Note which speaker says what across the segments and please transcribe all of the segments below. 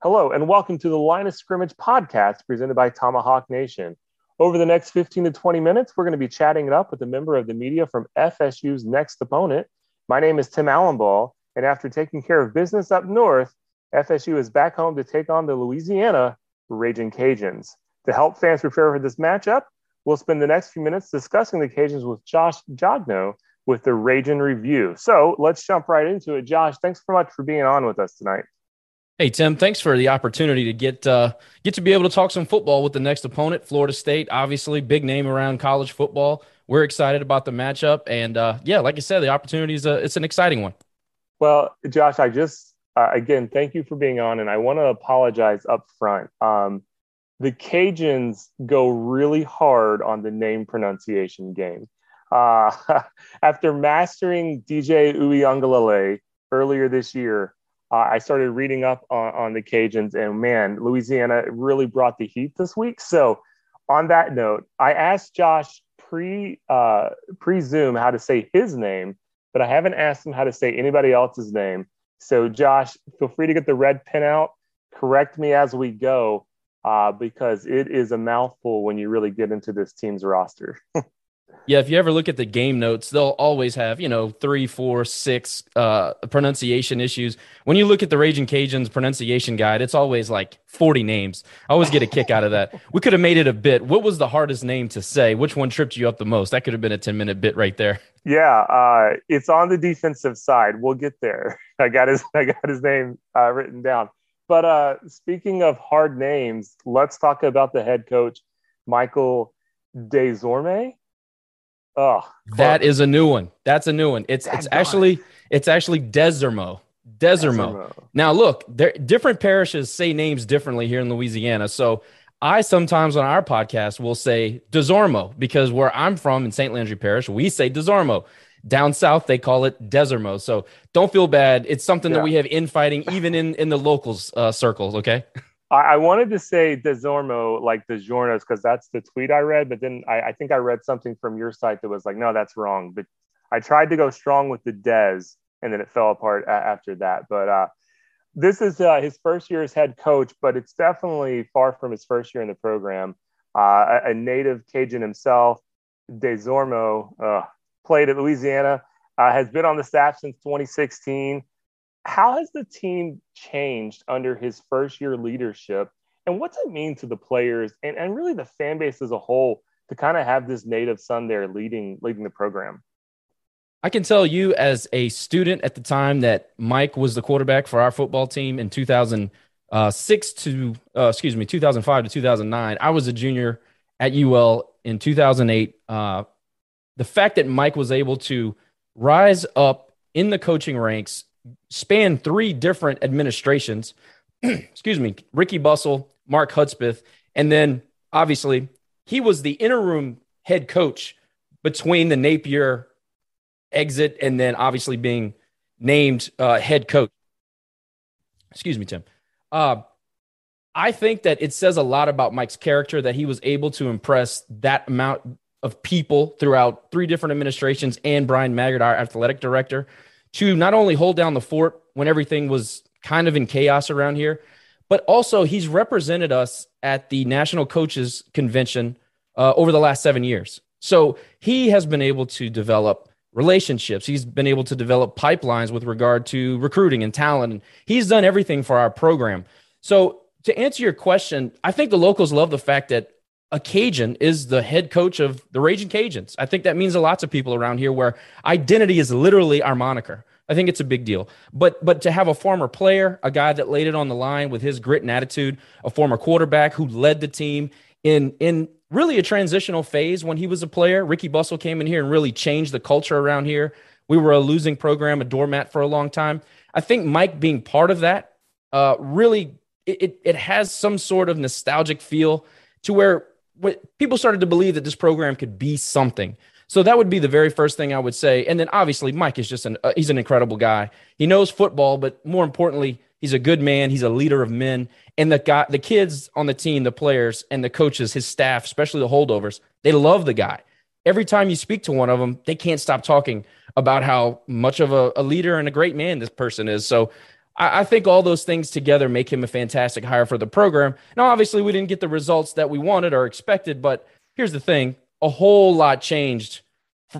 Speaker 1: Hello, and welcome to the Line of Scrimmage podcast presented by Tomahawk Nation. Over the next 15 to 20 minutes, we're going to be chatting it up with a member of the media from FSU's next opponent. My name is Tim Allenball, and after taking care of business up north, FSU is back home to take on the Louisiana Raging Cajuns. To help fans prepare for this matchup, we'll spend the next few minutes discussing the Cajuns with Josh Jogno with the Raging Review. So let's jump right into it. Josh, thanks so much for being on with us tonight.
Speaker 2: Hey Tim, thanks for the opportunity to get uh, get to be able to talk some football with the next opponent, Florida State. Obviously, big name around college football. We're excited about the matchup, and uh, yeah, like I said, the opportunity is a, it's an exciting one.
Speaker 1: Well, Josh, I just uh, again thank you for being on, and I want to apologize up front. Um, the Cajuns go really hard on the name pronunciation game. Uh, after mastering DJ Uiagalelei earlier this year, uh, I started reading up on, on the Cajuns, and man, Louisiana really brought the heat this week. So, on that note, I asked Josh pre uh, pre Zoom how to say his name, but I haven't asked him how to say anybody else's name. So, Josh, feel free to get the red pen out. Correct me as we go, uh, because it is a mouthful when you really get into this team's roster.
Speaker 2: Yeah, if you ever look at the game notes, they'll always have, you know, three, four, six uh, pronunciation issues. When you look at the Raging Cajuns pronunciation guide, it's always like 40 names. I always get a kick out of that. We could have made it a bit. What was the hardest name to say? Which one tripped you up the most? That could have been a 10 minute bit right there.
Speaker 1: Yeah, uh, it's on the defensive side. We'll get there. I got his, I got his name uh, written down. But uh, speaking of hard names, let's talk about the head coach, Michael Desorme. Oh,
Speaker 2: that is a new one. That's a new one. It's it's actually it's actually Desermo. Desermo.
Speaker 1: Desermo.
Speaker 2: Now look, there different parishes say names differently here in Louisiana. So I sometimes on our podcast will say Desormo because where I'm from in St. Landry Parish, we say Desormo. Down south, they call it Desermo. So don't feel bad. It's something that we have infighting even in in the locals uh, circles. Okay.
Speaker 1: I, I wanted to say Desormo like DeJornos because that's the tweet I read, but then I, I think I read something from your site that was like, no, that's wrong. But I tried to go strong with the Des, and then it fell apart a- after that. But uh, this is uh, his first year as head coach, but it's definitely far from his first year in the program. Uh, a, a native Cajun himself, Desormo, uh, played at Louisiana, uh, has been on the staff since 2016 how has the team changed under his first year leadership and what's it mean to the players and, and really the fan base as a whole to kind of have this native son there leading leading the program
Speaker 2: I can tell you as a student at the time that Mike was the quarterback for our football team in 2006 to, uh, excuse me, 2005 to 2009. I was a junior at UL in 2008. Uh, the fact that Mike was able to rise up in the coaching ranks, span three different administrations, excuse me, Ricky Bustle, Mark Hudspeth, and then obviously he was the interim head coach between the Napier exit and then obviously being named uh, head coach. Excuse me, Tim. Uh, I think that it says a lot about Mike's character that he was able to impress that amount of people throughout three different administrations and Bryan Maggard, our athletic director, to not only hold down the fort when everything was kind of in chaos around here, but also he's represented us at the National Coaches Convention uh, over the last seven years. So he has been able to develop relationships. He's been able to develop pipelines with regard to recruiting and talent. And he's done everything for our program. So to answer your question, I think the locals love the fact that a Cajun is the head coach of the Raging Cajuns. I think that means a lot to people around here where identity is literally our moniker. I think it's a big deal. But but to have a former player, a guy that laid it on the line with his grit and attitude, a former quarterback who led the team in in really a transitional phase when he was a player. Ricky Bustle came in here and really changed the culture around here. We were a losing program, a doormat for a long time. I think Mike being part of that uh, really it, it, it has some sort of nostalgic feel to where people started to believe that this program could be something. So that would be the very first thing I would say. And then obviously Mike is just an uh, he's an incredible guy. He knows football, but more importantly, he's a good man. He's a leader of men. And the guy, the kids on the team, the players and the coaches, his staff, especially the holdovers, they love the guy. Every time you speak to one of them, they can't stop talking about how much of a, a leader and a great man this person is. So I, I think all those things together make him a fantastic hire for the program. Now, obviously, we didn't get the results that we wanted or expected, but here's the thing a whole lot changed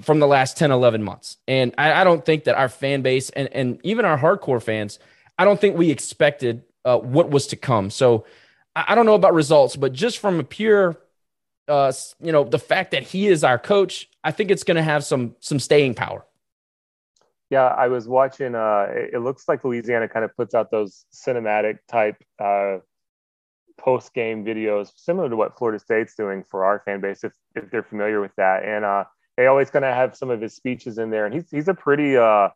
Speaker 2: from the last 10, 11 months. And I, I, don't think that our fan base and, and even our hardcore fans, I don't think we expected uh, what was to come. So I, I, don't know about results, but just from a pure, uh, you know, the fact that he is our coach, I think it's going to have some some staying power.
Speaker 1: Yeah, I was watching. Uh, it, looks like Louisiana kind of puts out those cinematic type uh, post game videos, similar to what Florida State's doing for our fan base, if, if they're familiar with that. And uh, they always kind of have some of his speeches in there, and he's he's a pretty, uh,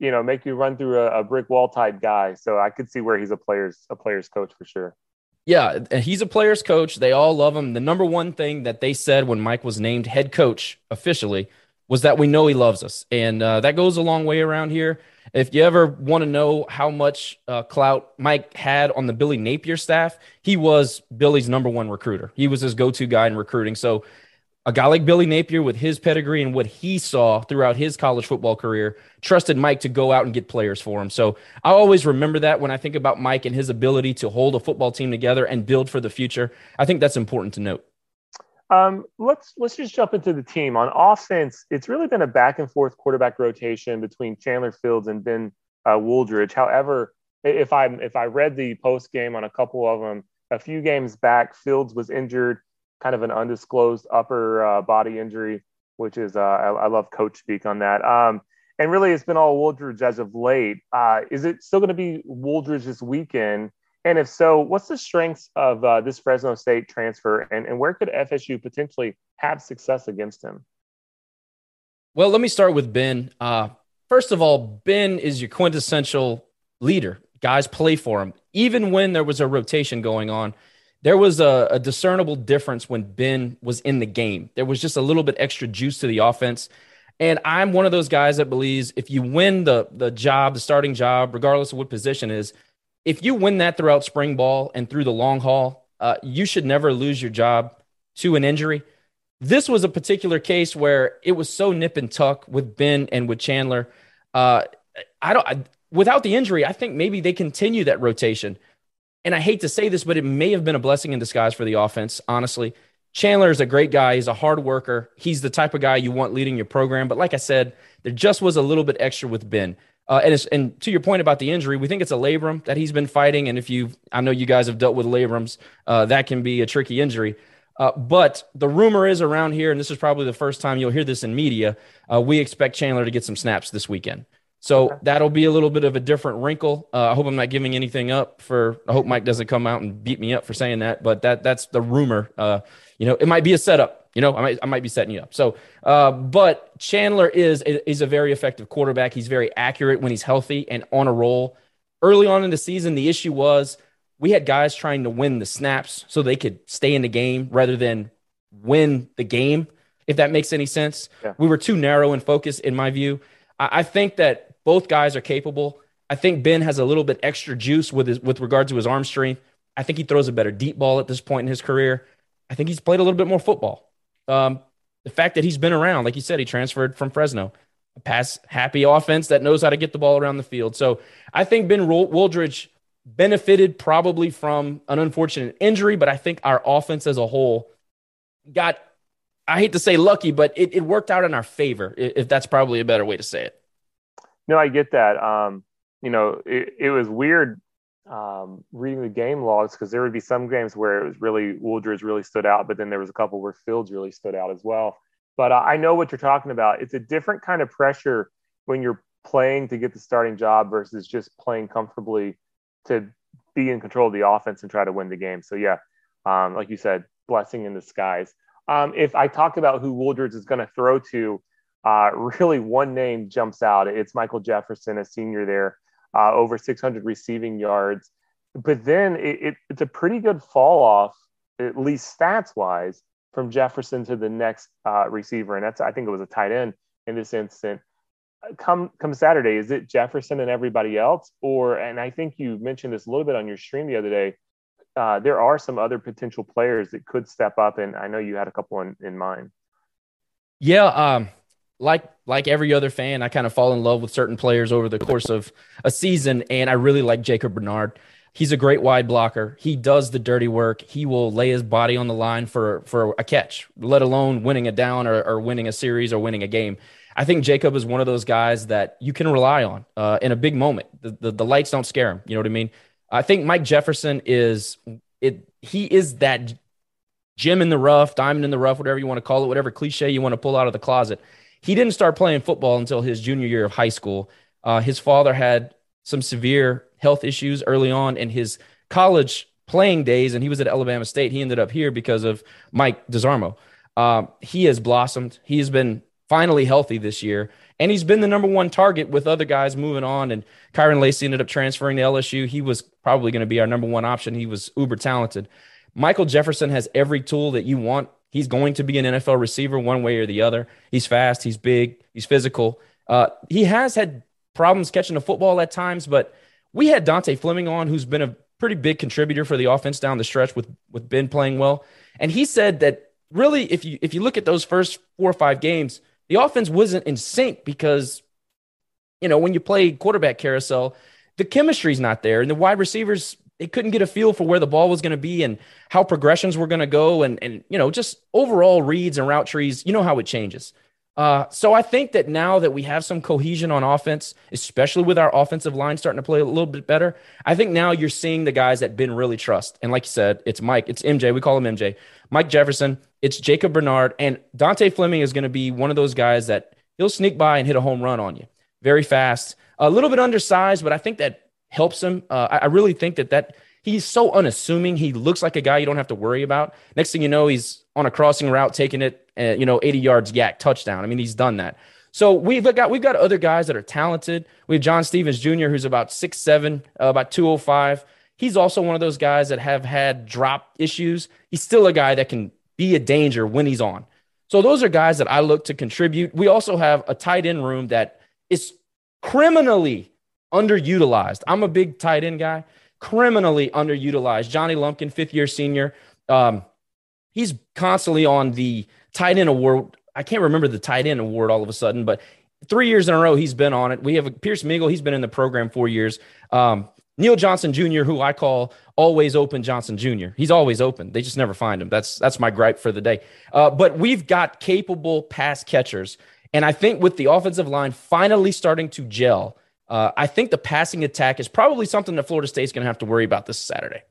Speaker 1: you know, make you run through a, a brick wall type guy. So I could see where he's a player's a player's coach for sure.
Speaker 2: Yeah, he's a player's coach. They all love him. The number one thing that they said when Mike was named head coach officially was that we know he loves us. And uh, that goes a long way around here. If you ever want to know how much uh, clout Mike had on the Billy Napier staff, he was Billy's number one recruiter. He was his go to guy in recruiting. So, a guy like Billy Napier, with his pedigree and what he saw throughout his college football career, trusted Mike to go out and get players for him. So, I always remember that when I think about Mike and his ability to hold a football team together and build for the future. I think that's important to note.
Speaker 1: Um, let's let's just jump into the team. On offense, it's really been a back and forth quarterback rotation between Chandler Fields and Ben uh, Wooldridge. However, if I if I read the post game on a couple of them, a few games back, Fields was injured, kind of an undisclosed upper uh, body injury, which is uh, I, I, love coach speak on that. Um, and really, it's been all Wooldridge as of late. Uh, is it still going to be Wooldridge this weekend? And if so, what's the strengths of uh, this Fresno State transfer, and, and where could FSU potentially have success against him?
Speaker 2: Well, let me start with Ben. Uh, first of all, Ben is your quintessential leader. Guys play for him. Even when there was a rotation going on, there was a, a discernible difference when Ben was in the game. There was just a little bit extra juice to the offense. And I'm one of those guys that believes if you win the the job, the starting job, regardless of what position is, if you win that throughout spring ball and through the long haul, uh, you should never lose your job to an injury. This was a particular case where it was so nip and tuck with Ben and with Chandler. Uh, I don't. I, without the injury, I think maybe they continue that rotation. And I hate to say this, but it may have been a blessing in disguise for the offense. Honestly, Chandler is a great guy. He's a hard worker. He's the type of guy you want leading your program. But like I said, there just was a little bit extra with Ben. Uh, and, and to your point about the injury, we think it's a labrum that he's been fighting. And if you, I know you guys have dealt with labrums, uh, that can be a tricky injury. Uh, but the rumor is around here, and this is probably the first time you'll hear this in media. Uh, we expect Chandler to get some snaps this weekend. So okay. that'll be a little bit of a different wrinkle. Uh, I hope I'm not giving anything up for. I hope Mike doesn't come out and beat me up for saying that, but that that's the rumor. Uh, you know, it might be a setup. You know, I might I might be setting you up. So, uh, but Chandler is is a very effective quarterback. He's very accurate when he's healthy and on a roll. Early on in the season, the issue was we had guys trying to win the snaps so they could stay in the game rather than win the game. If that makes any sense, yeah. we were too narrow in focus, in my view. I, I think that both guys are capable. I think Ben has a little bit extra juice with his, with regard to his arm strength. I think he throws a better deep ball at this point in his career. I think he's played a little bit more football. Um, the fact that he's been around, like you said, he transferred from Fresno, a pass happy offense that knows how to get the ball around the field. So I think Ben Wooldridge benefited probably from an unfortunate injury, but I think our offense as a whole got, I hate to say lucky, but it, it worked out in our favor, if that's probably a better way to say it.
Speaker 1: No, I get that. Um, you know, it, it was weird um, reading the game logs because there would be some games where it was really Wooldridge really stood out, but then there was a couple where Fields really stood out as well. But uh, I know what you're talking about. It's a different kind of pressure when you're playing to get the starting job versus just playing comfortably to be in control of the offense and try to win the game. So yeah, um, like you said, blessing in disguise. Um, if I talk about who Wooldridge is going to throw to, uh, really one name jumps out. It's Michael Jefferson, a senior there, uh, over 600 receiving yards. But then it, it, it's a pretty good fall off, at least stats wise, from Jefferson to the next uh, receiver, and that's I think it was a tight end in this instant. Come come Saturday, is it Jefferson and everybody else, or and I think you mentioned this a little bit on your stream the other day. Uh, there are some other potential players that could step up, and I know you had a couple in, in mind.
Speaker 2: Yeah, um, like like every other fan, I kind of fall in love with certain players over the course of a season, and I really like Jacob Bernard. He's a great wide blocker. He does the dirty work. He will lay his body on the line for for a catch, let alone winning a down or, or winning a series or winning a game. I think Jacob is one of those guys that you can rely on uh, in a big moment. The, the, the lights don't scare him. You know what I mean? I think Mike Jefferson is it. He is that gem in the rough, diamond in the rough, whatever you want to call it, whatever cliche you want to pull out of the closet. He didn't start playing football until his junior year of high school. Uh, his father had some severe health issues early on in his college playing days, and he was at Alabama State. He ended up here because of Mike Desarmo. Um, he has blossomed. He has been finally healthy this year, and he's been the number one target with other guys moving on. And Kyren Lacy ended up transferring to LSU. He was probably going to be our number one option. He was uber talented. Michael Jefferson has every tool that you want He's going to be an NFL receiver one way or the other. He's fast, he's big, he's physical. Uh, he has had problems catching the football at times, but we had Dante Fleming on, who's been a pretty big contributor for the offense down the stretch with with Ben playing well. And he said that really, if you if you look at those first four or five games, the offense wasn't in sync because you know when you play quarterback carousel, the chemistry's not there, and the wide receivers they couldn't get a feel for where the ball was going to be and how progressions were going to go and and you know just overall reads and route trees you know how it changes. Uh, so i think that now that we have some cohesion on offense especially with our offensive line starting to play a little bit better i think now you're seeing the guys that ben really trust and like you said it's mike it's mj we call him mj mike jefferson it's jacob bernard and dante fleming is going to be one of those guys that he'll sneak by and hit a home run on you. Very fast a little bit undersized but i think that helps him. Uh, I, I really think that that he's so unassuming. He looks like a guy you don't have to worry about. Next thing you know, he's on a crossing route, taking it, uh, you know, 80 yards, yak, touchdown. I mean, he's done that. So we've got we've got other guys that are talented. We have John Stephens Jr., who's about six seven, uh, about 205. He's also one of those guys that have had drop issues. He's still a guy that can be a danger when he's on. So those are guys that I look to contribute. We also have a tight end room that is criminally underutilized. I'm a big tight end guy, criminally underutilized. Johnny Lumpkin, fifth year senior, um, he's constantly on the tight end award. I can't remember the tight end award all of a sudden, but three years in a row he's been on it. We have Pierce Mingle, he's been in the program four years. Um, Neil Johnson Jr., who I call always open Johnson Jr. He's always open. They just never find him. That's that's my gripe for the day. Uh, but we've got capable pass catchers, and I think with the offensive line finally starting to gel, uh, I think the passing attack is probably something that Florida State's going to have to worry about this Saturday.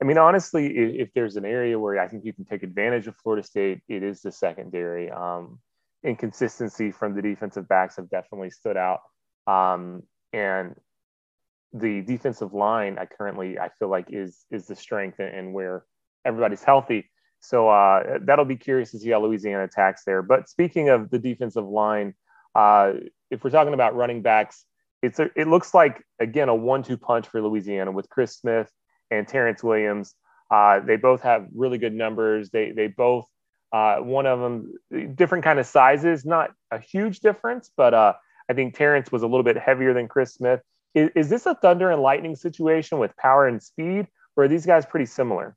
Speaker 1: I mean, honestly, if, if, there's an area where I think you can take advantage of Florida State, it is the secondary. Um, inconsistency from the defensive backs have definitely stood out. Um, and the defensive line, I currently I feel like is is the strength and where everybody's healthy. So uh, that'll be curious to see how Louisiana attacks there. But speaking of the defensive line, uh, if we're talking about running backs, it's a, it looks like again a one-two punch for Louisiana with Chris Smith and Terrence Williams. Uh, they both have really good numbers. They they both uh, one of them different kind of sizes, not a huge difference, but uh, I think Terrence was a little bit heavier than Chris Smith. Is, is this a thunder and lightning situation with power and speed, or are these guys pretty similar?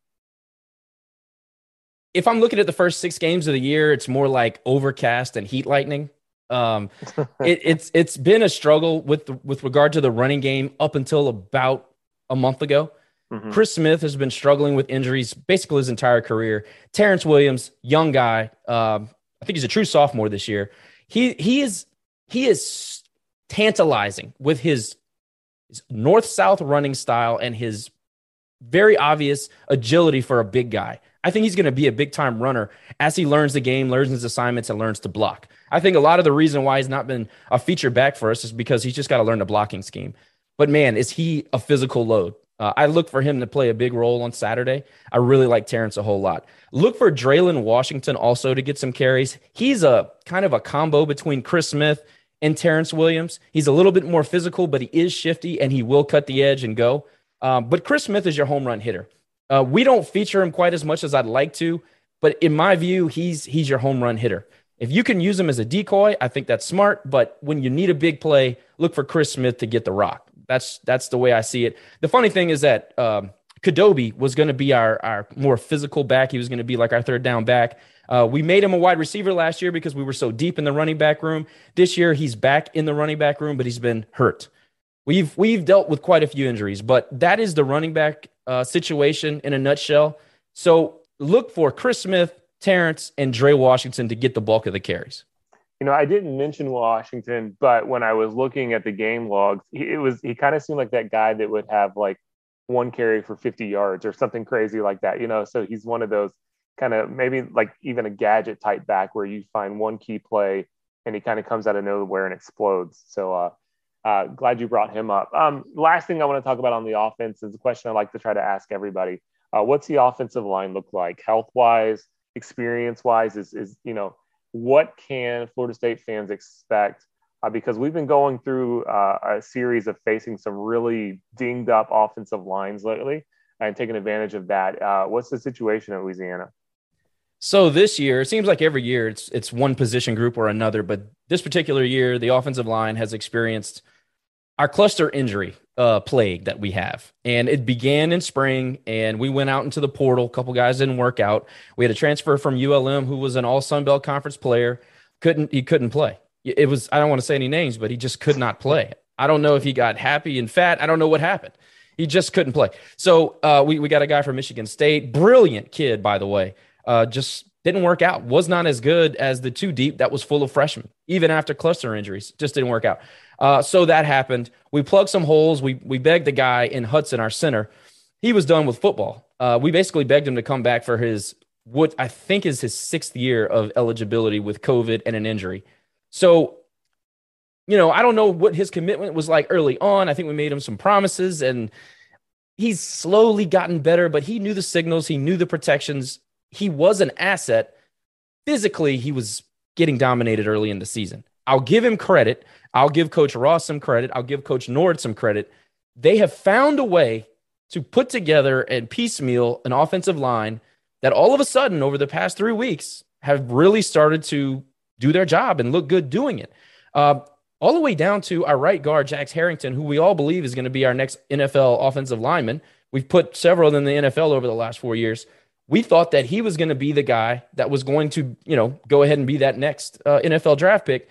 Speaker 2: If I'm looking at the first six games of the year, it's more like overcast and heat lightning. Um, it, it's it's been a struggle with with regard to the running game up until about a month ago. Mm-hmm. Chris Smith has been struggling with injuries basically his entire career. Terrence Williams, young guy, um, I think he's a true sophomore this year. He he is he is tantalizing with his, his north south running style and his very obvious agility for a big guy. I think he's going to be a big time runner as he learns the game, learns his assignments, and learns to block. I think a lot of the reason why he's not been a feature back for us is because he's just got to learn the blocking scheme. But man, is he a physical load? Uh, I look for him to play a big role on Saturday. I really like Terrence a whole lot. Look for Draylen Washington also to get some carries. He's a kind of a combo between Chris Smith and Terrence Williams. He's a little bit more physical, but he is shifty and he will cut the edge and go. Um, but Chris Smith is your home run hitter. Uh, we don't feature him quite as much as I'd like to, but in my view, he's he's your home run hitter. If you can use him as a decoy, I think that's smart. But when you need a big play, look for Chris Smith to get the rock. That's that's the way I see it. The funny thing is that um, Kadobi was going to be our our more physical back. He was going to be like our third down back. Uh, we made him a wide receiver last year because we were so deep in the running back room. This year he's back in the running back room, but he's been hurt. We've we've dealt with quite a few injuries, but that is the running back uh, situation in a nutshell. So look for Chris Smith, Terrence, and Dre Washington to get the bulk of the carries.
Speaker 1: You know, I didn't mention Washington, but when I was looking at the game logs, it was he kind of seemed like that guy that would have like one carry for 50 yards or something crazy like that. You know, so he's one of those kind of maybe like even a gadget type back where you find one key play and he kind of comes out of nowhere and explodes. So uh, uh, glad you brought him up. Um, last thing I want to talk about on the offense is a question I like to try to ask everybody. Uh, what's the offensive line look like, health wise, experience wise? Is is you know what can Florida State fans expect? Uh, because we've been going through uh, a series of facing some really dinged up offensive lines lately and taking advantage of that. Uh, what's the situation at Louisiana?
Speaker 2: So this year, it seems like every year it's it's one position group or another, but this particular year, the offensive line has experienced our cluster injury uh, plague that we have, and it began in spring. And we went out into the portal. A couple guys didn't work out. We had a transfer from ULM who was an All Sun Belt Conference player. Couldn't he couldn't play? It was I don't want to say any names, but he just could not play. I don't know if he got happy and fat. I don't know what happened. He just couldn't play. So uh, we we got a guy from Michigan State, brilliant kid by the way uh, just didn't work out. Was not as good as the two deep that was full of freshmen, even after cluster injuries. Just didn't work out. Uh, so that happened. We plugged some holes. We we begged the guy in Hudson, our center. He was done with football. Uh, we basically begged him to come back for his what I think is his sixth year of eligibility with COVID and an injury. So, you know, I don't know what his commitment was like early on. I think we made him some promises and he's slowly gotten better, but he knew the signals, he knew the protections he was an asset. Physically, he was getting dominated early in the season. I'll give him credit. I'll give Coach Ross some credit. I'll give Coach Nord some credit. They have found a way to put together and piecemeal an offensive line that all of a sudden, over the past three weeks, have really started to do their job and look good doing it. Uh, all the way down to our right guard, Jax Harrington, who we all believe is going to be our next NFL offensive lineman. We've put several in the NFL over the last four years we thought that he was going to be the guy that was going to, you know, go ahead and be that next uh, NFL draft pick.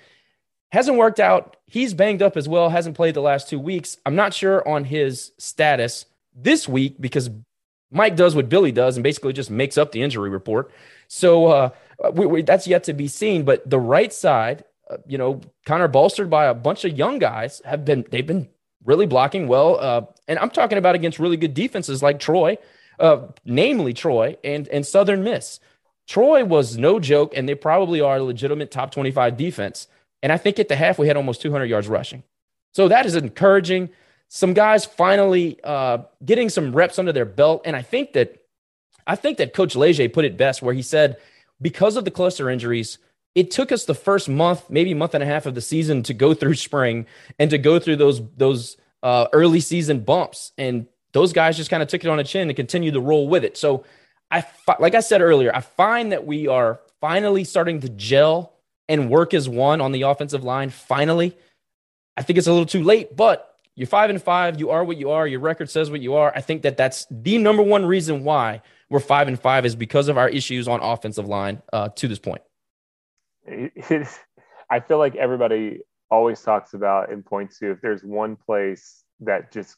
Speaker 2: Hasn't worked out. He's banged up as well. Hasn't played the last two weeks. I'm not sure on his status this week because Mike does what Billy does and basically just makes up the injury report. So uh, we, we, that's yet to be seen. But the right side, uh, you know, kind of bolstered by a bunch of young guys, have been they've been really blocking well. Uh, and I'm talking about against really good defenses like Troy uh, namely Troy and, and Southern Miss. Troy was no joke, and they probably are a legitimate top 25 defense. And I think at the half, we had almost 200 yards rushing. So that is encouraging. Some guys finally uh, getting some reps under their belt, and I think that I think that Coach Leger put it best, where he said because of the cluster injuries, it took us the first month, maybe month and a half of the season to go through spring and to go through those those uh, early season bumps, and those guys just kind of took it on a chin and continued to roll with it. So I like I said earlier, I find that we are finally starting to gel and work as one on the offensive line. Finally, I think it's a little too late, but you're five and five. You are what you are. Your record says what you are. I think that that's the number one reason why we're five and five is because of our issues on offensive line uh, to this point.
Speaker 1: I feel like everybody always talks about and points to if there's one place that just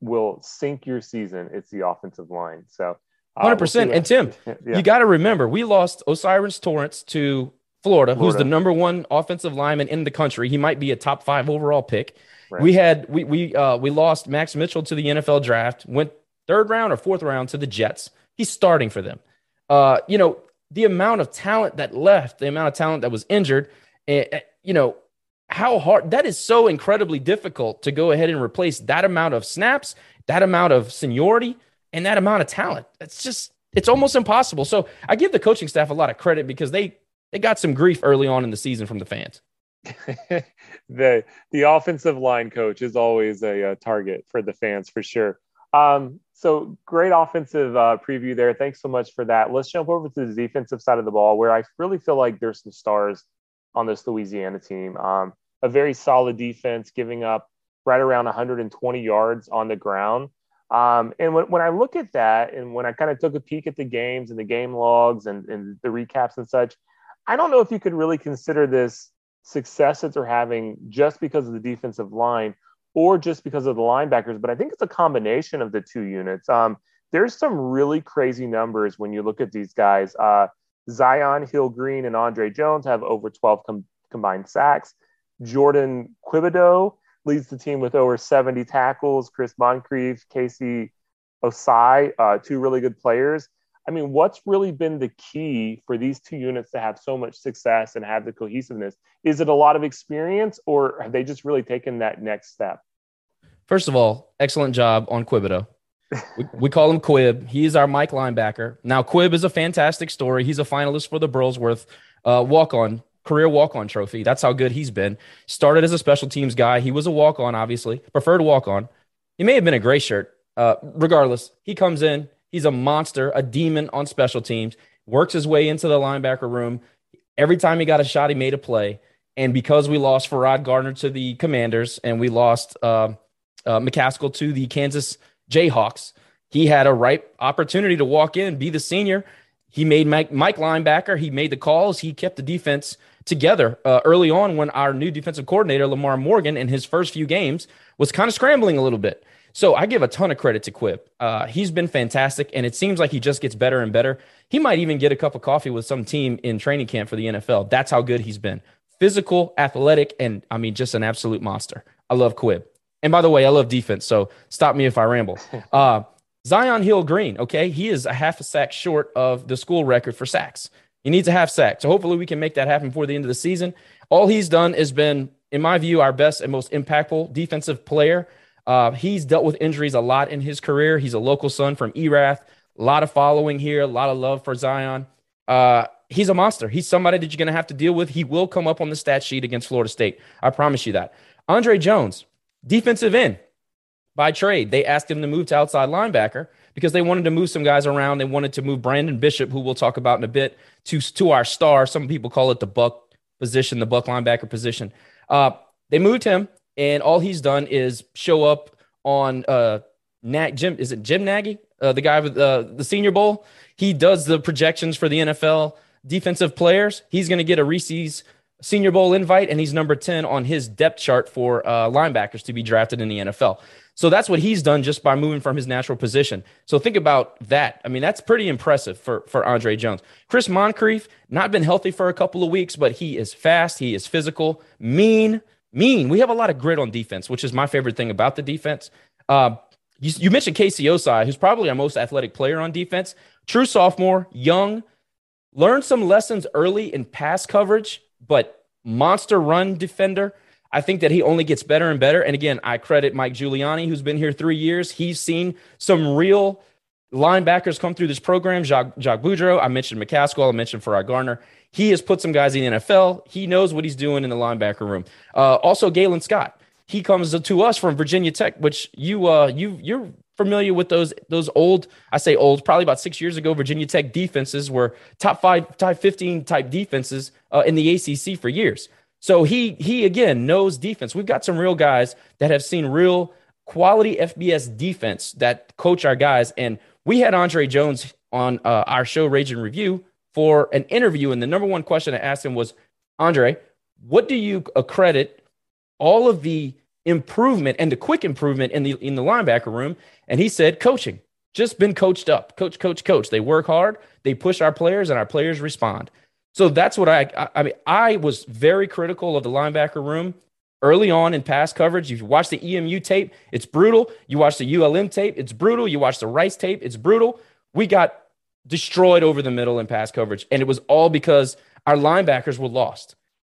Speaker 1: will sink your season, it's the offensive line. So,
Speaker 2: hundred uh, percent. We'll and Tim, yeah. you got to remember, we lost O'Cyrus Torrence to Florida, Florida, who's the number one offensive lineman in the country. He might be a top five overall pick. Right. We had we we uh, we lost Max Mitchell to the NFL draft. Went third round or fourth round to the Jets. He's starting for them. Uh, you know the amount of talent that left, the amount of talent that was injured. Uh, you know how hard that is so incredibly difficult to go ahead and replace that amount of snaps, that amount of seniority, and that amount of talent. It's just it's almost impossible. So I give the coaching staff a lot of credit because they they got some grief early on in the season from the fans.
Speaker 1: the the offensive line coach is always a, a target for the fans for sure. Um, so great offensive uh, preview there. Thanks so much for that. Let's jump over to the defensive side of the ball, where I really feel like there's some stars on this Louisiana team. Um, a very solid defense, giving up right around 120 yards on the ground. Um, and when, when I look at that, and when I kind of took a peek at the games and the game logs and, and the recaps and such, I don't know if you could really consider this success that they're having just because of the defensive line or just because of the linebackers, but I think it's a combination of the two units. Um, there's some really crazy numbers when you look at these guys. Uh, Zion Hill Green and Andre Jones have over 12 com- combined sacks. Jourdan Quibodeaux leads the team with over 70 tackles. Chris Moncrief, Casey Ossai, uh, two really good players. I mean, what's really been the key for these two units to have so much success and have the cohesiveness? Is it a lot of experience, or have they just really taken that next step?
Speaker 2: First of all, excellent job on Quibodeaux. we, we, call him Quib. He's our Mike linebacker. Now, Quib is a fantastic story. He's a finalist for the Burlsworth uh, walk on career walk on trophy. That's how good he's been. Started as a special teams guy. He was a walk on, obviously, preferred walk on. He may have been a gray shirt. Uh, regardless, he comes in, He's a monster, a demon on special teams, works his way into the linebacker room. Every time he got a shot, he made a play. And because we lost Ferrod Gardner to the Commanders and we lost uh, uh, McCaskill to the Kansas Jayhawks, he had a ripe opportunity to walk in, be the senior. He made Mike, Mike linebacker. He made the calls. He kept the defense together uh, early on when our new defensive coordinator, Lamar Morgan, in his first few games was kind of scrambling a little bit. So I give a ton of credit to Quib. Uh, he's been fantastic, and it seems like he just gets better and better. He might even get a cup of coffee with some team in training camp for the NFL. That's how good he's been. Physical, athletic, and I mean, just an absolute monster. I love Quib. And by the way, I love defense. So stop me if I ramble. Uh, Zion Hill Green, okay, he is a half a sack short of the school record for sacks. He needs a half sack. So hopefully we can make that happen before the end of the season. All he's done has been, in my view, our best and most impactful defensive player uh, he's dealt with injuries a lot in his career. He's a local son from Erath. A lot of following here, a lot of love for Zion. Uh, he's a monster. He's somebody that you're going to have to deal with. He will come up on the stat sheet against Florida State. I promise you that. Andre Jones, defensive end by trade. They asked him to move to outside linebacker because they wanted to move some guys around. They wanted to move Brandon Bishop, who we'll talk about in a bit, to, to our star. Some people call it the buck position, the buck linebacker position. Uh, they moved him and all he's done is show up on uh Nag Jim is it Jim Nagy, uh, the guy with uh, the Senior Bowl. He does the projections for the NFL defensive players. He's going to get a Reese's Senior Bowl invite, and he's number ten on his depth chart for uh, linebackers to be drafted in the NFL. So that's what he's done just by moving from his natural position. So think about that. I mean, that's pretty impressive for, for Andre Jones. Chris Moncrief, not been healthy for a couple of weeks, but he is fast. He is physical, mean, mean. We have a lot of grit on defense, which is my favorite thing about the defense. Uh, you, you, mentioned Casey Ossai, who's probably our most athletic player on defense. True sophomore, young, learned some lessons early in pass coverage, but monster run defender. I think that he only gets better and better. And again, I credit Mike Giuliani, who's been here three years. He's seen some real linebackers come through this program. Jacques, Jacques Boudreaux, I mentioned McCaskill, I mentioned Ferrod Gardner. He has put some guys in the NFL. He knows what he's doing in the linebacker room. Uh, also, Galen Scott. He comes to us from Virginia Tech, which you uh, you you're familiar with those those old I say old probably about six years ago Virginia Tech defenses were top five top fifteen type defenses uh, in the ACC for years. So he he again knows defense. We've got some real guys that have seen real quality FBS defense that coach our guys. And we had Andre Jones on uh, our show Rage and Review for an interview, and the number one question I asked him was, Andre, what do you accredit all of the improvement and the quick improvement in the in the linebacker room? And he said, coaching. Just been coached up. Coach, coach, coach. They work hard. They push our players, and our players respond. So that's what I, I, I mean. I was very critical of the linebacker room early on in pass coverage. You watch the EMU tape, it's brutal. You watch the ULM tape, it's brutal. You watch the Rice tape, it's brutal. We got destroyed over the middle in pass coverage, and it was all because our linebackers were lost.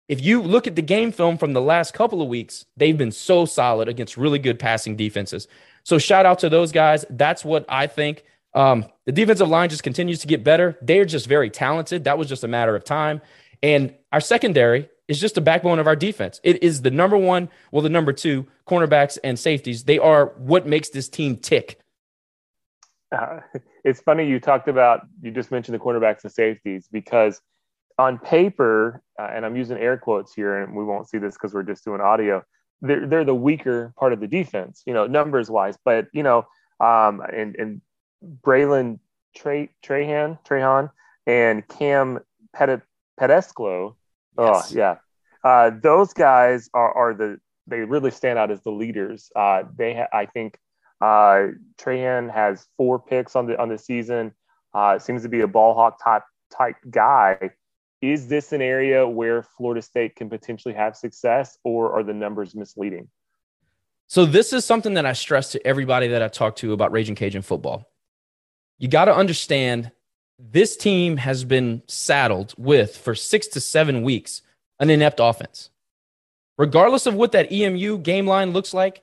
Speaker 2: If you look at the game film from the last couple of weeks, they've been so solid against really good passing defenses. So shout out to those guys. That's what I think. Um, the defensive line just continues to get better. They're just very talented. That was just a matter of time. And our secondary is just the backbone of our defense. It is the number one, well, the number two cornerbacks and safeties. They are what makes this team tick.
Speaker 1: Uh, it's funny you talked about, you just mentioned the cornerbacks and safeties because on paper, uh, and I'm using air quotes here, and we won't see this because we're just doing audio. They're, they're the weaker part of the defense, you know, numbers wise. But you know, um, and and Braylon Trey Trahan Trahan and Cam Pet Pedescleaux Oh yeah, uh, those guys are, are the they really stand out as the leaders. Uh, they ha- I think uh, Trahan has four picks on the on the season. Uh, seems to be a ball hawk type type guy. Is this an area where Florida State can potentially have success, or are the numbers misleading?
Speaker 2: So this is something that I stress to everybody that I talk to about Raging Cajun football. You got to understand this team has been saddled with for six to seven weeks an inept offense. Regardless of what that EMU game line looks like,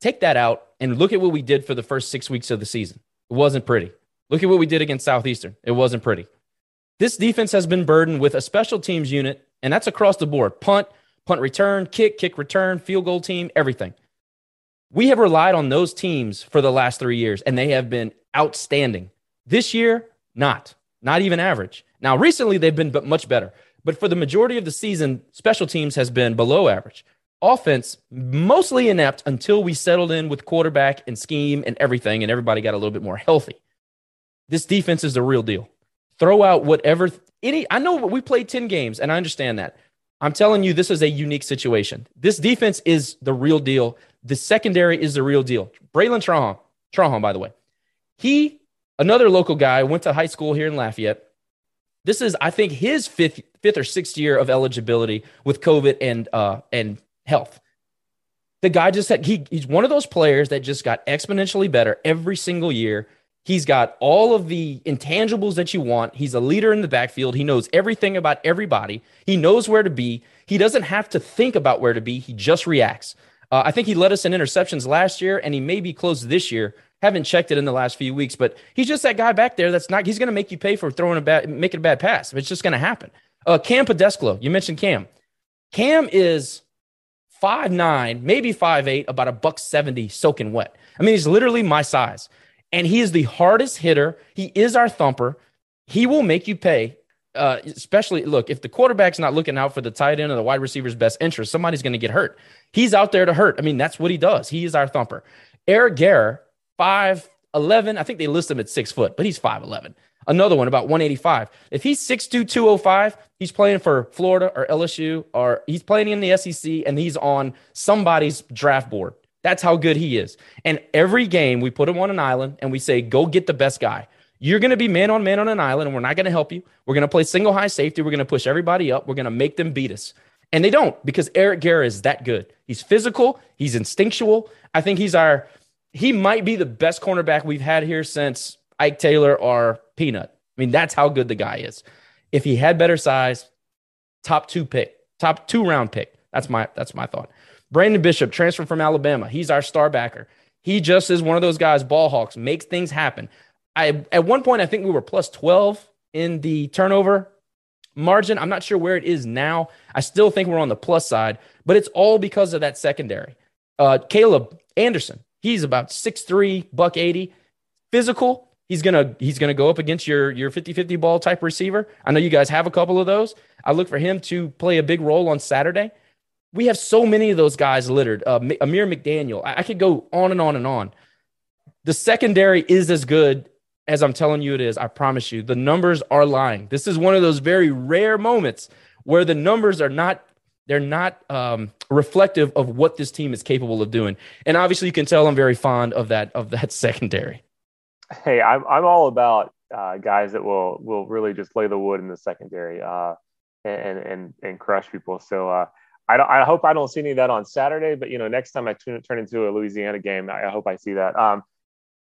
Speaker 2: take that out and look at what we did for the first six weeks of the season. It wasn't pretty. Look at what we did against Southeastern. It wasn't pretty. This defense has been burdened with a special teams unit, and that's across the board punt, punt return, kick, kick return, field goal team, everything. We have relied on those teams for the last three years, and they have been outstanding. This year, not. Not even average. Now, recently, they've been much better. But for the majority of the season, special teams has been below average. Offense, mostly inept until we settled in with quarterback and scheme and everything, and everybody got a little bit more healthy. This defense is the real deal. Throw out whatever any. I know we played 10 games, and I understand that. I'm telling you, this is a unique situation. This defense is the real deal. The secondary is the real deal. Braylon Trahan, Trahan, by the way, he Another local guy went to high school here in Lafayette. This is, I think, his fifth, fifth or sixth year of eligibility with COVID and uh, and health. The guy just said he, he's one of those players that just got exponentially better every single year. He's got all of the intangibles that you want. He's a leader in the backfield. He knows everything about everybody. He knows where to be. He doesn't have to think about where to be. He just reacts. Uh, I think he led us in interceptions last year, and he may be close this year. Haven't checked it in the last few weeks, but he's just that guy back there that's not, he's going to make you pay for throwing a bad, making a bad pass. It's just going to happen. Uh, Cam Pedescleaux, you mentioned Cam. Cam is five nine, maybe five eight, about a buck 70 soaking wet. I mean, he's literally my size. And he is the hardest hitter. He is our thumper. He will make you pay. Uh, especially, look, if the quarterback's not looking out for the tight end or the wide receiver's best interest, somebody's going to get hurt. He's out there to hurt. I mean, that's what he does. He is our thumper. Eric Garror five eleven. I think they list him at six foot, but he's five eleven. Another one about 185. If he's 6'2, 205, he's playing for Florida or LSU, or he's playing in the SEC and he's on somebody's draft board. That's how good he is. And every game we put him on an island and we say, go get the best guy. You're going to be man on man on an island and we're not going to help you. We're going to play single high safety. We're going to push everybody up. We're going to make them beat us. And they don't because Eric Garror is that good. He's physical, he's instinctual. I think he's our he might be the best cornerback we've had here since Ike Taylor or Peanut. I mean, that's how good the guy is. If he had better size, top two pick, top two round pick. That's my that's my thought. Brandon Bishop, transfer from Alabama. He's our star backer. He just is one of those guys, ball hawks, makes things happen. I at one point I think we were plus 12 in the turnover margin. I'm not sure where it is now. I still think we're on the plus side, but it's all because of that secondary. Uh, Caleb Anderson, he's about 6'3, buck 80, physical. He's gonna he's gonna go up against your your 50-50 ball type receiver. I know you guys have a couple of those. I look for him to play a big role on Saturday. We have so many of those guys littered. Uh, Amir McDaniel. I, I could go on and on and on. The secondary is as good as I'm telling you it is. I promise you. The numbers are lying. This is one of those very rare moments where the numbers are not they're not um, reflective of what this team is capable of doing. And obviously, you can tell I'm very fond of that of that secondary.
Speaker 1: Hey, I'm I'm all about uh, guys that will will really just lay the wood in the secondary uh, and and and crush people. So uh, I don't, I hope I don't see any of that on Saturday. But you know, next time I turn, turn into a Louisiana game, I, hope I see that. Um,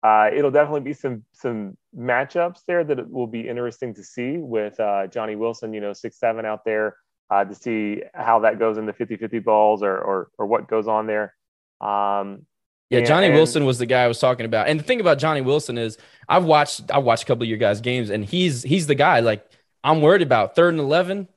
Speaker 1: uh, it'll definitely be some some matchups there that will be interesting to see with uh, Johnny Wilson, you know, six seven out there uh, to see how that goes in the 50-50 balls or or, or what goes on there. Um,
Speaker 2: yeah, Johnny and, Wilson was the guy I was talking about. And the thing about Johnny Wilson is I've watched I watched a couple of your guys' games, and he's he's the guy like I'm worried about third and eleven,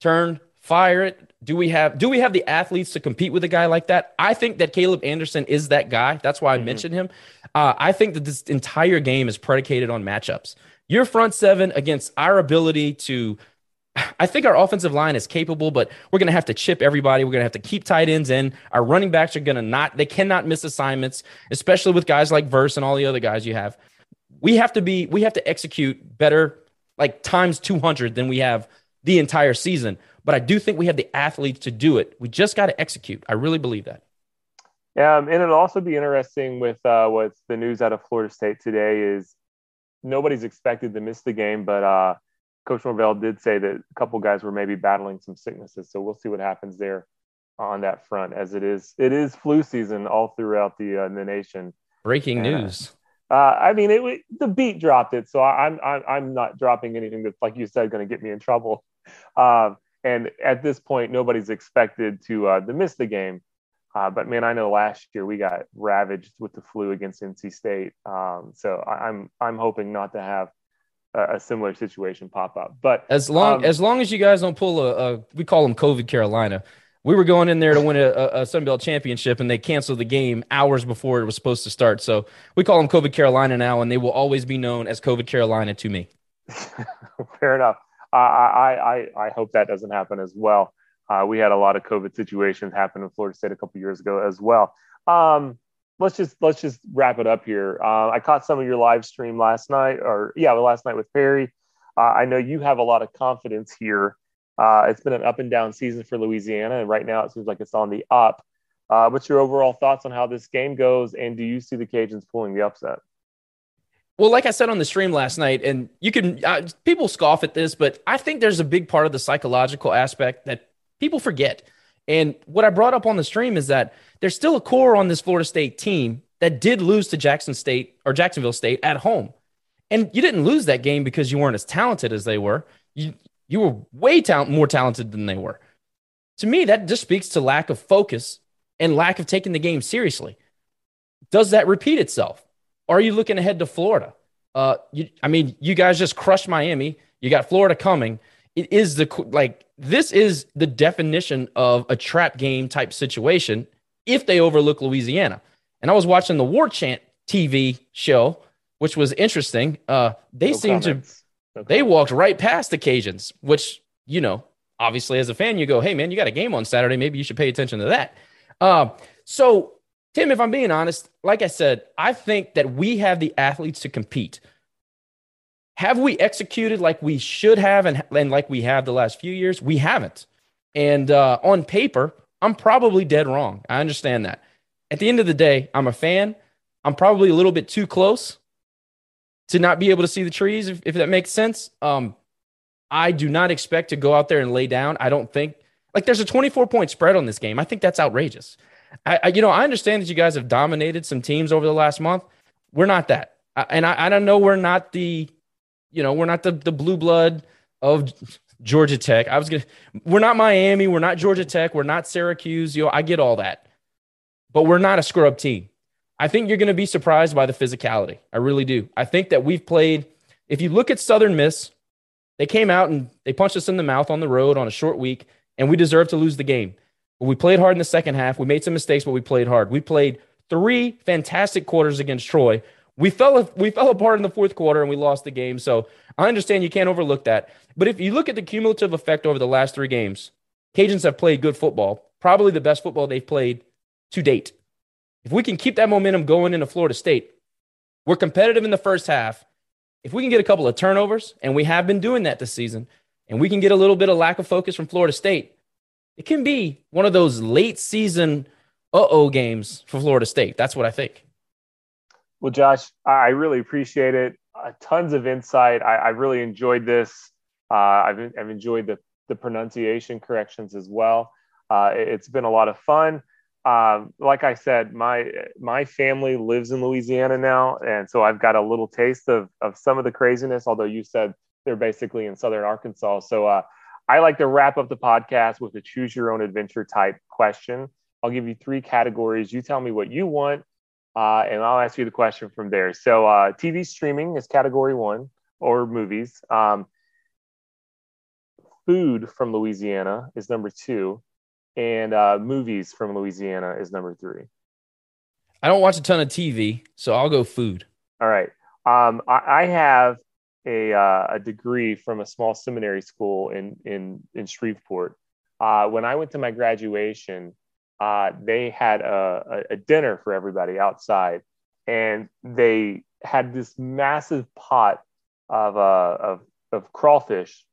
Speaker 2: turn, fire it. Do we have do we have the athletes to compete with a guy like that? I think that Caleb Anderson is that guy. That's why I mm-hmm. mentioned him. Uh, I think that this entire game is predicated on matchups. Your front seven against our ability to. I think our offensive line is capable, but we're going to have to chip everybody. We're going to have to keep tight ends in. Our running backs are going to not, they cannot miss assignments, especially with guys like Verse and all the other guys you have. We have to be, we have to execute better, like times 200 than we have the entire season. But I do think we have the athletes to do it. We just got to execute. I really believe that.
Speaker 1: Um, and it'll also be interesting with uh, what's the news out of Florida State today is nobody's expected to miss the game, but uh, Coach Norvell did say that a couple guys were maybe battling some sicknesses. So we'll see what happens there on that front, as it is it is flu season all throughout the uh, the nation.
Speaker 2: Breaking and, news.
Speaker 1: Uh, I mean, it, the beat dropped it, so I'm I'm I'm not dropping anything that's like you said going to get me in trouble. Um, and at this point, nobody's expected to uh, to miss the game. Uh, but man, I know last year we got ravaged with the flu against NC State. Um, so I, am I'm hoping not to have a, a, similar situation pop up. But
Speaker 2: as long um, as long as you guys don't pull a, a, we call them COVID Carolina. We were going in there to win a, a Sun Belt championship, and they canceled the game hours before it was supposed to start. So we call them COVID Carolina now, and they will always be known as COVID Carolina to me.
Speaker 1: Fair enough. I, I I I hope that doesn't happen as well. Uh, we had a lot of COVID situations happen in Florida State a couple years ago as well. Um, let's just let's just wrap it up here. Uh, I caught some of your live stream last night, or yeah, last night with Perry. Uh, I know you have a lot of confidence here. Uh, it's been an up and down season for Louisiana, and right now it seems like it's on the up. Uh, what's your overall thoughts on how this game goes, and do you see the Cajuns pulling the upset?
Speaker 2: Well, like I said on the stream last night, and you can uh, people scoff at this, but I think there's a big part of the psychological aspect that people forget. And what I brought up on the stream is that there's still a core on this Florida State team that did lose to Jackson State or Jacksonville State at home. And you didn't lose that game because you weren't as talented as they were. You you were way ta- more talented than they were. To me, that just speaks to lack of focus and lack of taking the game seriously. Does that repeat itself? Are you looking ahead to Florida? Uh, you, I mean, you guys just crushed Miami. You got Florida coming. It is the like this is the definition of a trap game type situation if they overlook Louisiana. And I was watching the War Chant TV show, which was interesting. Uh, they no seemed to no they walked right past the Cajuns, which you know, obviously as a fan, you go, "Hey man, you got a game on Saturday. Maybe you should pay attention to that." Uh, so, Tim, if I'm being honest, like I said, I think that we have the athletes to compete. Have we executed like we should have and, and like we have the last few years? We haven't. And uh, on paper, I'm probably dead wrong. I understand that. At the end of the day, I'm a fan. I'm probably a little bit too close to not be able to see the trees, if, if that makes sense. Um, I do not expect to go out there and lay down. I don't think like there's a 24 point spread on this game. I think that's outrageous. I, I, you know, I understand that you guys have dominated some teams over the last month. We're not that, I, and I, I don't know we're not the you know, we're not the, the blue blood of Georgia Tech. I was gonna. We're not Miami. We're not Georgia Tech. We're not Syracuse. You know, I get all that, but we're not a scrub team. I think you're going to be surprised by the physicality. I really do. I think that we've played. If you look at Southern Miss, they came out and they punched us in the mouth on the road on a short week, and we deserved to lose the game. But we played hard in the second half. We made some mistakes, but we played hard. We played three fantastic quarters against Troy. We fell we fell apart in the fourth quarter and we lost the game. So I understand you can't overlook that. But if you look at the cumulative effect over the last three games, Cajuns have played good football, probably the best football they've played to date. If we can keep that momentum going into Florida State, we're competitive in the first half. If we can get a couple of turnovers, and we have been doing that this season, and we can get a little bit of lack of focus from Florida State, it can be one of those late season uh oh games for Florida State. That's what I think.
Speaker 1: Well, Josh, I really appreciate it. Uh, tons of insight. I, I really enjoyed this. Uh, I've, I've enjoyed the, the pronunciation corrections as well. Uh, it, has been a lot of fun. Um, like I said, my my family lives in Louisiana now, and so I've got a little taste of of some of the craziness. Although you said they're basically in southern Arkansas, so uh, I like to wrap up the podcast with a choose your own adventure type question. I'll give you three categories. You tell me what you want, uh, and I'll ask you the question from there. So, uh, TV streaming is category one, or movies. Um, food from Louisiana is number two, and uh, movies from Louisiana is number three.
Speaker 2: I don't watch a ton of TV, so I'll go food.
Speaker 1: All right. Um, I, I, have a, uh, a degree from a small seminary school in in in Shreveport. Uh, when I went to my graduation, uh, they had a, a, dinner for everybody outside, and they had this massive pot of uh, of, of crawfish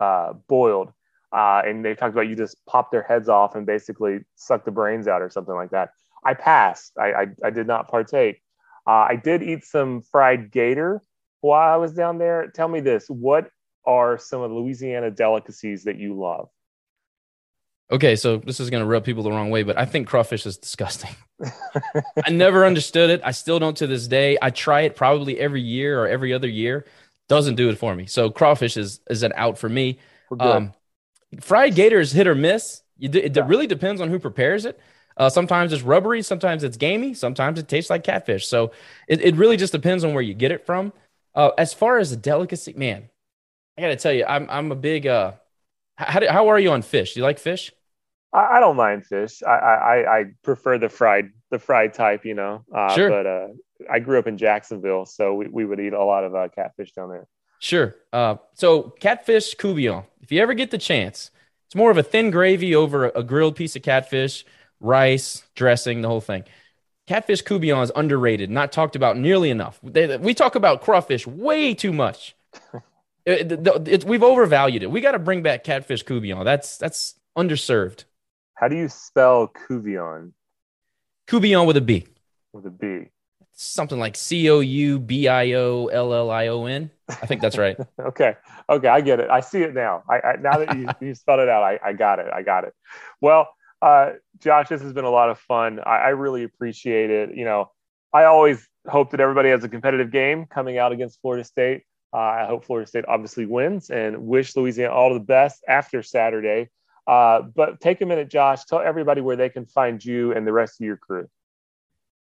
Speaker 1: uh, boiled, uh, and they talked about you just pop their heads off and basically suck the brains out or something like that. I passed. I I, I did not partake. Uh, I did eat some fried gator while I was down there. Tell me this: what are some of the Louisiana delicacies that you love?
Speaker 2: Okay, so this is going to rub people the wrong way, but I think crawfish is disgusting. I never understood it. I still don't to this day. I try it probably every year or every other year. Doesn't do it for me. So crawfish is is an out for me. Um, fried gator is hit or miss. it yeah. really depends on who prepares it. Uh, sometimes it's rubbery, sometimes it's gamey, sometimes it tastes like catfish. So it, it really just depends on where you get it from. Uh, as far as a delicacy, man, I got to tell you, I'm I'm a big. Uh, how do, how are you on fish? Do you like fish?
Speaker 1: I, I don't mind fish. I, I I prefer the fried the fried type, you know. Uh, sure. But uh, I grew up in Jacksonville, so we, we would eat a lot of uh, catfish down there.
Speaker 2: Sure. Uh, so catfish courtbouillon. If you ever get the chance, it's more of a thin gravy over a, grilled piece of catfish, rice, dressing, the whole thing. Catfish courtbouillon is underrated, not talked about nearly enough. They, we talk about crawfish way too much. it, it, it, we've overvalued it. We got to bring back catfish courtbouillon. That's that's underserved.
Speaker 1: How do you spell courtbouillon?
Speaker 2: Courtbouillon with a B.
Speaker 1: With a B.
Speaker 2: Something like C O U B I O L L I O N. I think that's right.
Speaker 1: okay. Okay. I get it. I see it now. I, I now that you, you spelled it out, I, I got it. I got it. Well, uh, Josh, this has been a lot of fun. I, I really appreciate it. You know, I always hope that everybody has a competitive game coming out against Florida State. I hope Florida State obviously wins and wish Louisiana all the best after Saturday. Uh, but take a minute, Josh. Tell everybody where they can find you and the rest of your crew.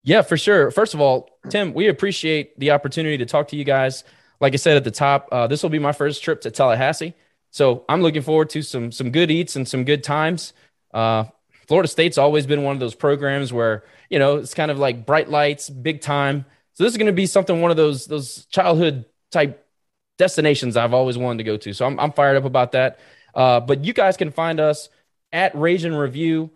Speaker 2: Yeah, for sure. First of all, Tim, we appreciate the opportunity to talk to you guys. Like I said at the top, uh, this will be my first trip to Tallahassee, so I'm looking forward to some some good eats and some good times. Uh, Florida State's always been one of those programs where, you know, it's kind of like bright lights, big time. So this is going to be something, one of those, those childhood type destinations I've always wanted to go to. So I'm, I'm fired up about that. Uh, but you guys can find us at Rage and Review,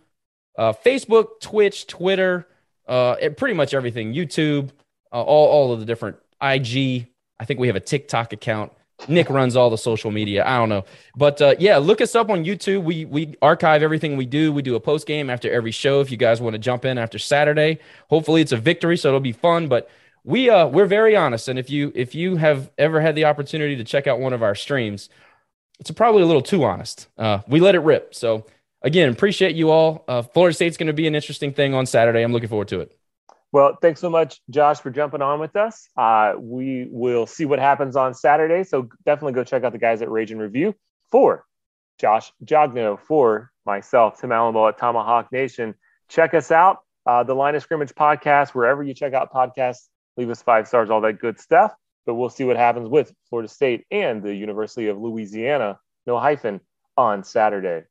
Speaker 2: uh, Facebook, Twitch, Twitter, uh, pretty much everything, YouTube, uh, all, all of the different IG. I think we have a TikTok account. Nick runs all the social media. I don't know, but uh, yeah, look us up on YouTube. We we archive everything we do. We do a post game after every show. If you guys want to jump in after Saturday, hopefully it's a victory, so it'll be fun. But we uh we're very honest, and if you if you have ever had the opportunity to check out one of our streams, it's probably a little too honest. Uh, we let it rip. So again, appreciate you all. Uh, Florida State's going to be an interesting thing on Saturday. I'm looking forward to it.
Speaker 1: Well, thanks so much, Josh, for jumping on with us. Uh, we will see what happens on Saturday. So definitely go check out the guys at Rage and Review. For Josh Jogno for myself, Tim Allenbo at Tomahawk Nation. Check us out, uh, the Line of Scrimmage podcast, wherever you check out podcasts. Leave us five stars, all that good stuff. But we'll see what happens with Florida State and the University of Louisiana, no hyphen, on Saturday.